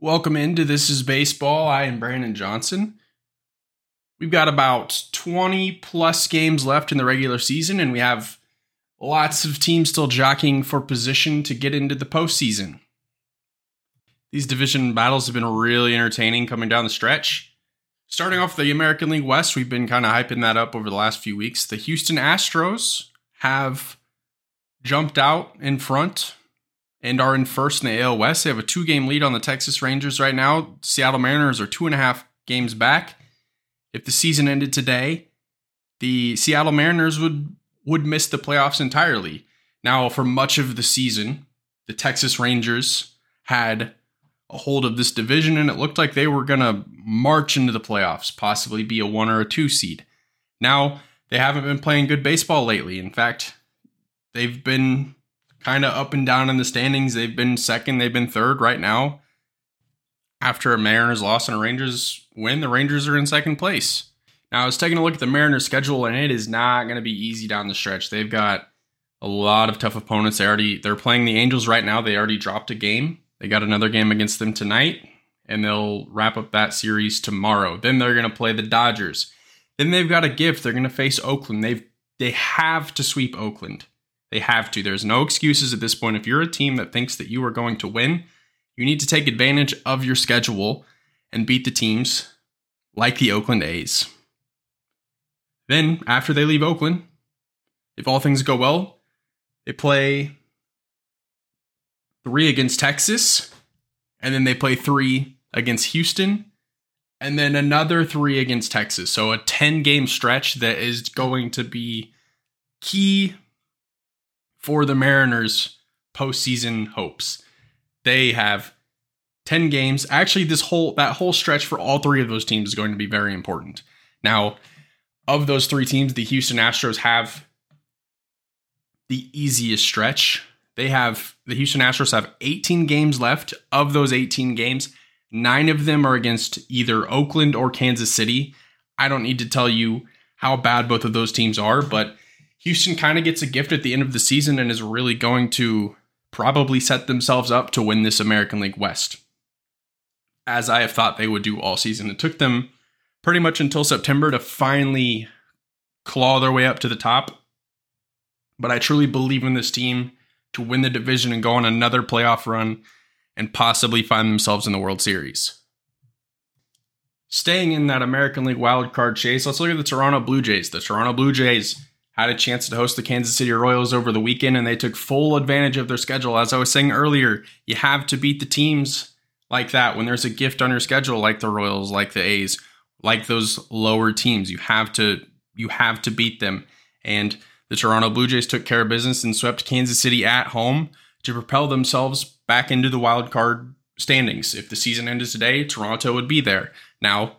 Welcome into This is Baseball. I am Brandon Johnson. We've got about 20 plus games left in the regular season, and we have lots of teams still jockeying for position to get into the postseason. These division battles have been really entertaining coming down the stretch. Starting off the American League West, we've been kind of hyping that up over the last few weeks. The Houston Astros have jumped out in front and are in first in the AL West. They have a two game lead on the Texas Rangers right now. Seattle Mariners are two and a half games back. If the season ended today, the Seattle Mariners would would miss the playoffs entirely. Now, for much of the season, the Texas Rangers had a hold of this division and it looked like they were going to march into the playoffs, possibly be a one or a two seed. Now, they haven't been playing good baseball lately. In fact, they've been kind of up and down in the standings. They've been second, they've been third right now. After a Mariners loss and a Rangers win, the Rangers are in second place. Now, I was taking a look at the Mariners schedule, and it is not going to be easy down the stretch. They've got a lot of tough opponents. They already they're playing the Angels right now. They already dropped a game. They got another game against them tonight, and they'll wrap up that series tomorrow. Then they're going to play the Dodgers. Then they've got a gift. They're going to face Oakland. They've they have to sweep Oakland. They have to. There's no excuses at this point. If you're a team that thinks that you are going to win, you need to take advantage of your schedule and beat the teams like the Oakland A's. Then, after they leave Oakland, if all things go well, they play three against Texas, and then they play three against Houston, and then another three against Texas. So a 10 game stretch that is going to be key for the Mariners' postseason hopes. They have 10 games. Actually, this whole that whole stretch for all three of those teams is going to be very important. Now, of those three teams, the Houston Astros have the easiest stretch. They have the Houston Astros have 18 games left. Of those 18 games, nine of them are against either Oakland or Kansas City. I don't need to tell you how bad both of those teams are, but Houston kind of gets a gift at the end of the season and is really going to probably set themselves up to win this American League West. As I have thought they would do all season. It took them pretty much until September to finally claw their way up to the top. But I truly believe in this team to win the division and go on another playoff run and possibly find themselves in the World Series. Staying in that American League wildcard chase, let's look at the Toronto Blue Jays. The Toronto Blue Jays had a chance to host the Kansas City Royals over the weekend and they took full advantage of their schedule. As I was saying earlier, you have to beat the teams like that when there's a gift on your schedule like the Royals, like the A's, like those lower teams. You have to you have to beat them. And the Toronto Blue Jays took care of business and swept Kansas City at home to propel themselves back into the wild card standings. If the season ended today, Toronto would be there. Now,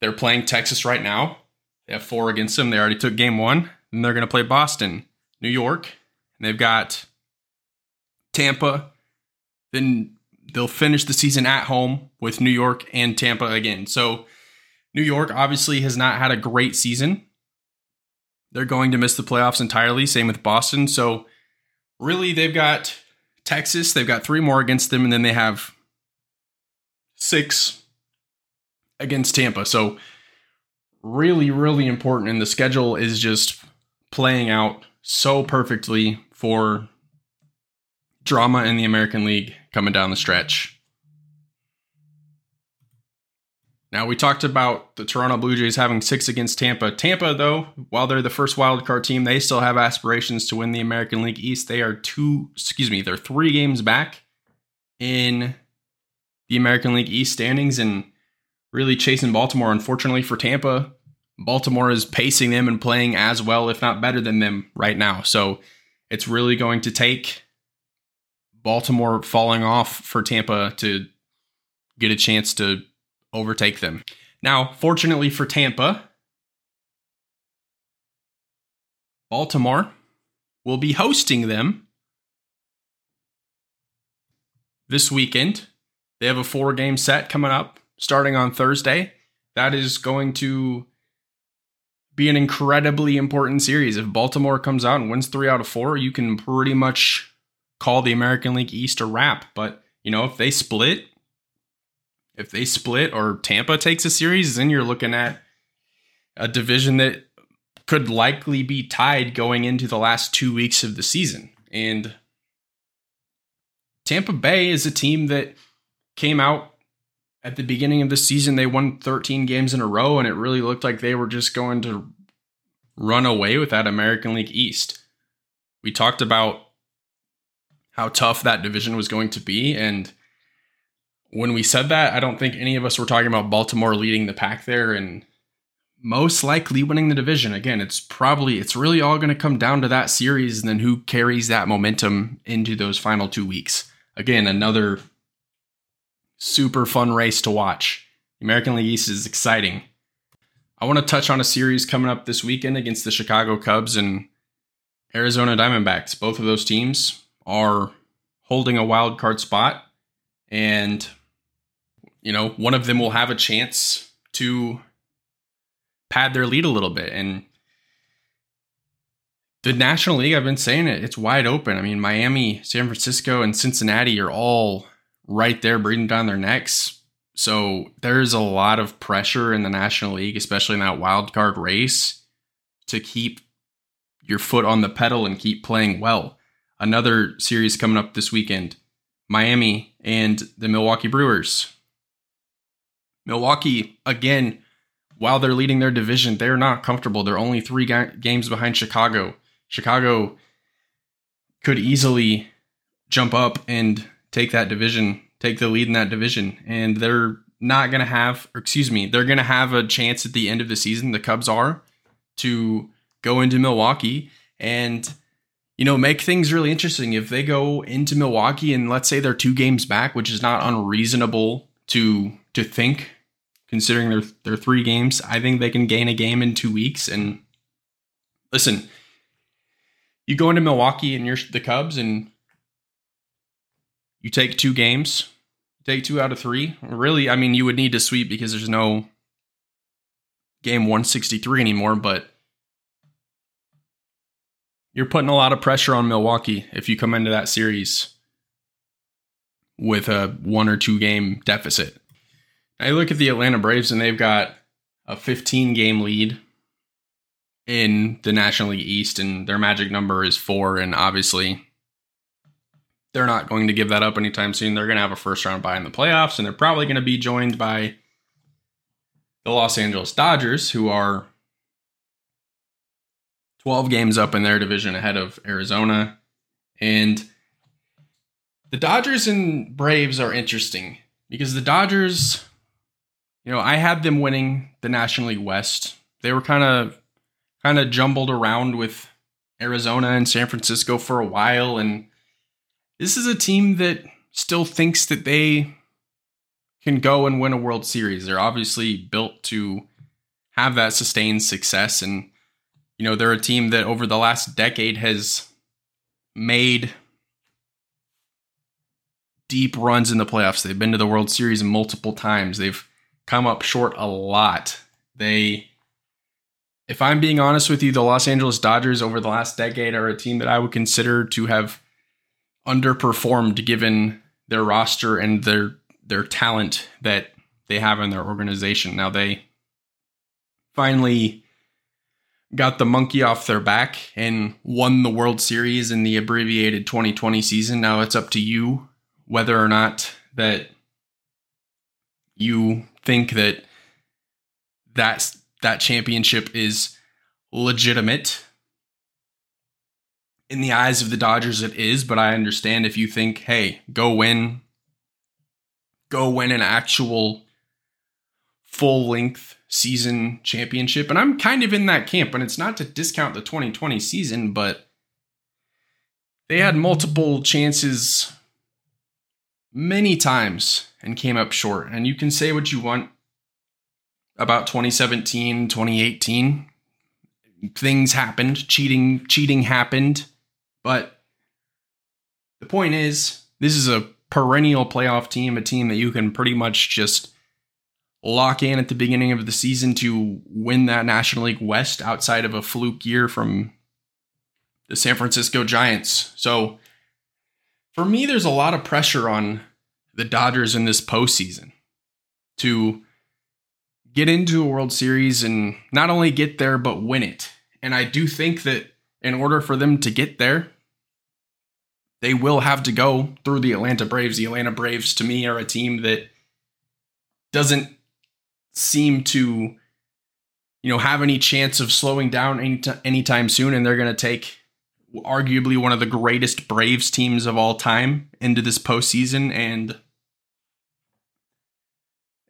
they're playing Texas right now. They have four against them. They already took game one. Then they're going to play Boston, New York, and they've got Tampa. Then they'll finish the season at home with New York and Tampa again. So, New York obviously has not had a great season. They're going to miss the playoffs entirely. Same with Boston. So, really, they've got Texas. They've got three more against them, and then they have six against Tampa. So, really, really important. And the schedule is just playing out so perfectly for drama in the American League coming down the stretch. Now we talked about the Toronto Blue Jays having six against Tampa. Tampa, though, while they're the first wild card team, they still have aspirations to win the American League East. They are two, excuse me, they're three games back in the American League East standings and really chasing Baltimore. Unfortunately for Tampa, Baltimore is pacing them and playing as well, if not better than them right now. So it's really going to take Baltimore falling off for Tampa to get a chance to overtake them. Now, fortunately for Tampa, Baltimore will be hosting them this weekend. They have a four game set coming up starting on Thursday. That is going to be an incredibly important series. If Baltimore comes out and wins three out of four, you can pretty much call the American League East a wrap. But, you know, if they split, if they split or Tampa takes a series, then you're looking at a division that could likely be tied going into the last two weeks of the season. And Tampa Bay is a team that came out at the beginning of the season. They won 13 games in a row, and it really looked like they were just going to run away with that American League East. We talked about how tough that division was going to be. And when we said that, I don't think any of us were talking about Baltimore leading the pack there and most likely winning the division. Again, it's probably, it's really all going to come down to that series and then who carries that momentum into those final two weeks. Again, another super fun race to watch. The American League East is exciting. I want to touch on a series coming up this weekend against the Chicago Cubs and Arizona Diamondbacks. Both of those teams are holding a wild card spot, and you know one of them will have a chance to pad their lead a little bit. And the National League, I've been saying it, it's wide open. I mean, Miami, San Francisco, and Cincinnati are all right there breathing down their necks so there's a lot of pressure in the National League, especially in that wild card race, to keep your foot on the pedal and keep playing well. Another series coming up this weekend Miami and the Milwaukee Brewers. Milwaukee, again, while they're leading their division, they're not comfortable. They're only three ga- games behind Chicago. Chicago could easily jump up and take that division take the lead in that division. And they're not going to have, excuse me, they're going to have a chance at the end of the season, the Cubs are, to go into Milwaukee and, you know, make things really interesting. If they go into Milwaukee and let's say they're two games back, which is not unreasonable to to think considering they're they're three games, I think they can gain a game in two weeks. And listen, you go into Milwaukee and you're the Cubs and you take two games, take two out of three. Really, I mean, you would need to sweep because there's no game 163 anymore, but you're putting a lot of pressure on Milwaukee if you come into that series with a one or two game deficit. I look at the Atlanta Braves and they've got a 15 game lead in the National League East, and their magic number is four. And obviously, they're not going to give that up anytime soon. They're going to have a first round bye in the playoffs, and they're probably going to be joined by the Los Angeles Dodgers, who are 12 games up in their division ahead of Arizona. And the Dodgers and Braves are interesting because the Dodgers, you know, I had them winning the National League West. They were kind of kind of jumbled around with Arizona and San Francisco for a while and this is a team that still thinks that they can go and win a World Series. They're obviously built to have that sustained success. And, you know, they're a team that over the last decade has made deep runs in the playoffs. They've been to the World Series multiple times. They've come up short a lot. They, if I'm being honest with you, the Los Angeles Dodgers over the last decade are a team that I would consider to have underperformed given their roster and their their talent that they have in their organization. Now they finally got the monkey off their back and won the World Series in the abbreviated 2020 season. Now it's up to you whether or not that you think that that that championship is legitimate in the eyes of the Dodgers, it is, but I understand if you think, hey, go win, go win an actual full length season championship. And I'm kind of in that camp, and it's not to discount the 2020 season, but they had multiple chances many times and came up short. And you can say what you want about 2017, 2018. Things happened, cheating cheating happened but the point is, this is a perennial playoff team, a team that you can pretty much just lock in at the beginning of the season to win that National League West outside of a fluke year from the San Francisco Giants. So for me, there's a lot of pressure on the Dodgers in this postseason. to get into a World Series and not only get there, but win it. And I do think that in order for them to get there, they will have to go through the Atlanta Braves. The Atlanta Braves, to me, are a team that doesn't seem to, you know, have any chance of slowing down any t- anytime soon. And they're going to take arguably one of the greatest Braves teams of all time into this postseason and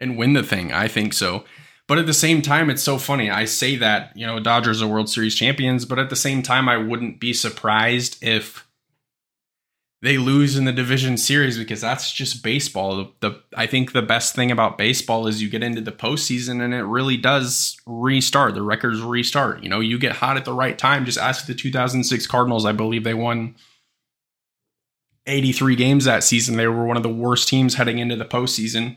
and win the thing. I think so. But at the same time, it's so funny. I say that, you know, Dodgers are World Series champions, but at the same time, I wouldn't be surprised if they lose in the division series because that's just baseball. The, the, I think the best thing about baseball is you get into the postseason and it really does restart. The records restart. You know, you get hot at the right time. Just ask the 2006 Cardinals. I believe they won 83 games that season. They were one of the worst teams heading into the postseason,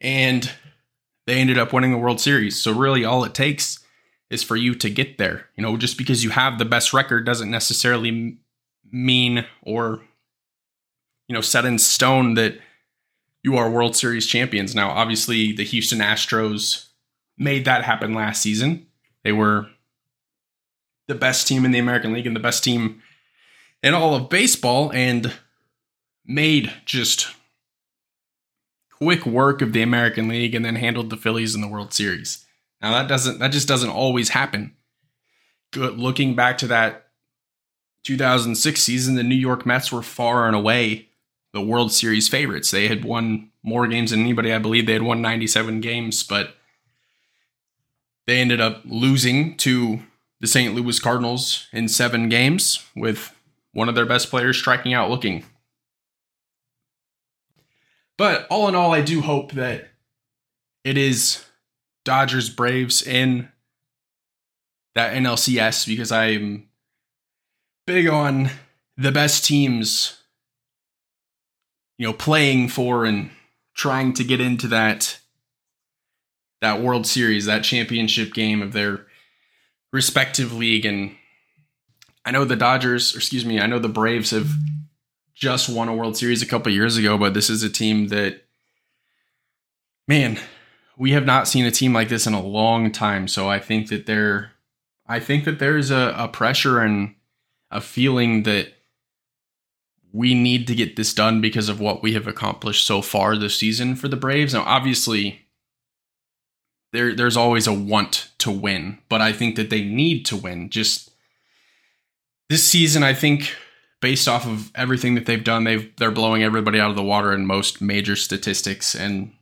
and they ended up winning the World Series. So really, all it takes is for you to get there. You know, just because you have the best record doesn't necessarily mean or you know set in stone that you are World Series champions. Now, obviously, the Houston Astros made that happen last season. They were the best team in the American League and the best team in all of baseball and made just quick work of the American League and then handled the Phillies in the World Series. Now that doesn't that just doesn't always happen. Good looking back to that 2006 season, the New York Mets were far and away the World Series favorites. They had won more games than anybody. I believe they had won 97 games, but they ended up losing to the St. Louis Cardinals in seven games with one of their best players striking out looking. But all in all, I do hope that it is Dodgers Braves in that NLCS because I'm big on the best teams, you know, playing for and trying to get into that that World Series, that championship game of their respective league. And I know the Dodgers, excuse me, I know the Braves have just won a World Series a couple years ago, but this is a team that, man, we have not seen a team like this in a long time. So I think that there, I think that there's a, a pressure and a feeling that we need to get this done because of what we have accomplished so far this season for the Braves. Now, obviously, there there's always a want to win, but I think that they need to win. Just this season, I think based off of everything that they've done, they've they're blowing everybody out of the water in most major statistics. And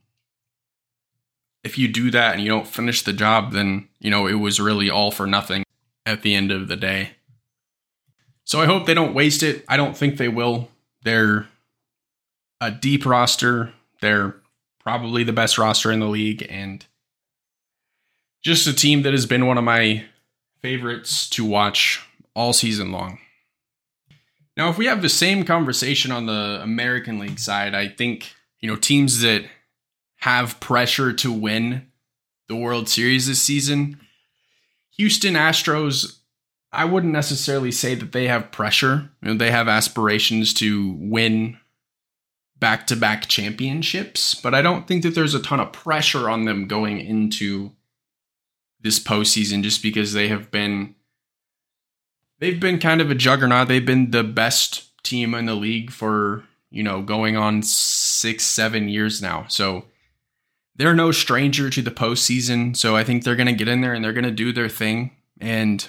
if you do that and you don't finish the job, then you know it was really all for nothing at the end of the day. So I hope they don't waste it. I don't think they will. They're a deep roster. They're probably the best roster in the league and just a team that has been one of my favorites to watch all season long. Now, if we have the same conversation on the American League side, I think, you know, teams that have pressure to win the World Series this season, Houston Astros I wouldn't necessarily say that they have pressure. You know, they have aspirations to win back to back championships, but I don't think that there's a ton of pressure on them going into this postseason just because they have been they've been kind of a juggernaut. They've been the best team in the league for, you know, going on six, seven years now. So they're no stranger to the postseason. So I think they're gonna get in there and they're gonna do their thing. And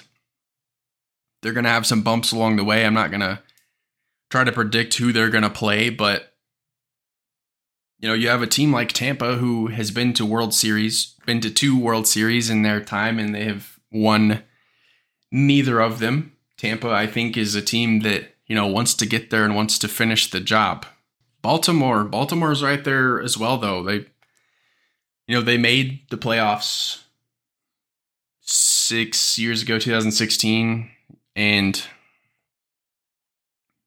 they're going to have some bumps along the way. I'm not going to try to predict who they're going to play, but you know, you have a team like Tampa who has been to World Series, been to two World Series in their time and they have won neither of them. Tampa, I think, is a team that, you know, wants to get there and wants to finish the job. Baltimore, Baltimore's right there as well though. They you know, they made the playoffs 6 years ago, 2016 and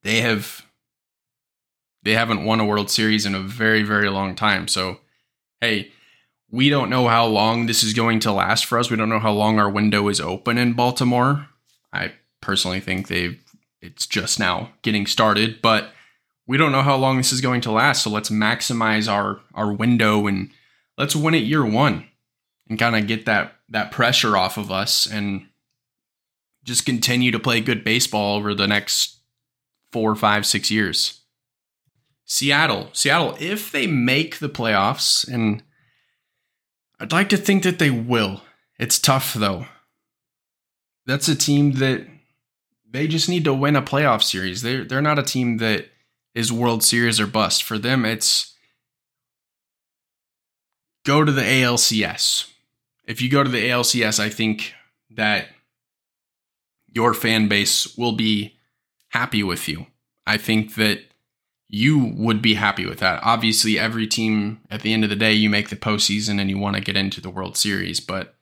they have they haven't won a World Series in a very very long time. So, hey, we don't know how long this is going to last for us. We don't know how long our window is open in Baltimore. I personally think they've it's just now getting started, but we don't know how long this is going to last. So let's maximize our our window and let's win it year one and kind of get that that pressure off of us and just continue to play good baseball over the next four, five, six years. Seattle, Seattle, if they make the playoffs, and I'd like to think that they will. It's tough though. That's a team that they just need to win a playoff series. They're they're not a team that is World Series or bust. For them, it's go to the ALCS. If you go to the ALCS, I think that your fan base will be happy with you. I think that you would be happy with that. Obviously, every team at the end of the day, you make the postseason and you want to get into the World Series, but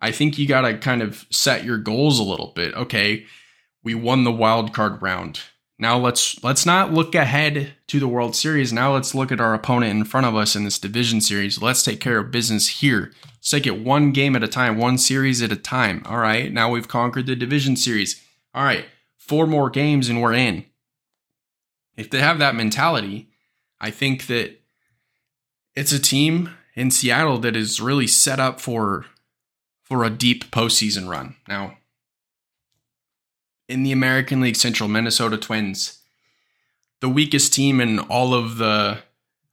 I think you got to kind of set your goals a little bit. Okay, we won the wild card round. Now let's let's not look ahead to the World Series. Now let's look at our opponent in front of us in this division series. Let's take care of business here. Let's take it one game at a time, one series at a time. All right. Now we've conquered the division series. All right. Four more games and we're in. If they have that mentality, I think that it's a team in Seattle that is really set up for for a deep postseason run. Now, in the American League Central, Minnesota Twins, the weakest team in all of the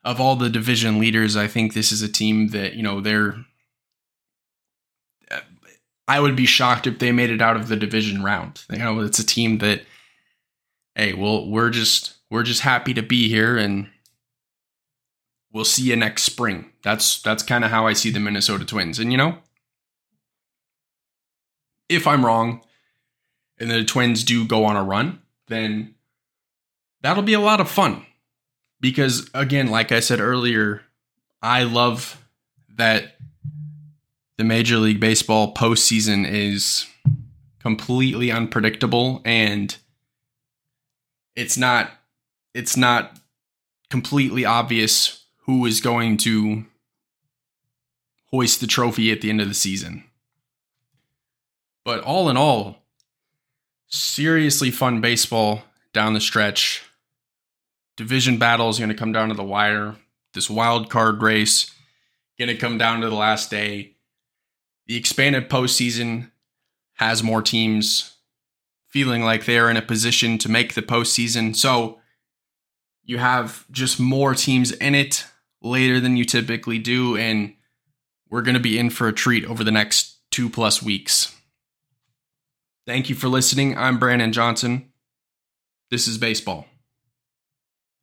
of all the division leaders. I think this is a team that you know they're. I would be shocked if they made it out of the division round. You know, it's a team that, hey, well, we're just we're just happy to be here, and we'll see you next spring. That's that's kind of how I see the Minnesota Twins. And you know, if I'm wrong, and the Twins do go on a run, then that'll be a lot of fun. Because again, like I said earlier, I love that the Major League Baseball postseason is completely unpredictable and it's not it's not completely obvious who is going to hoist the trophy at the end of the season. But all in all, seriously fun baseball down the stretch. Division battle is going to come down to the wire. This wild card race going to come down to the last day. The expanded postseason has more teams feeling like they are in a position to make the postseason. So you have just more teams in it later than you typically do. And we're going to be in for a treat over the next two plus weeks. Thank you for listening. I'm Brandon Johnson. This is baseball.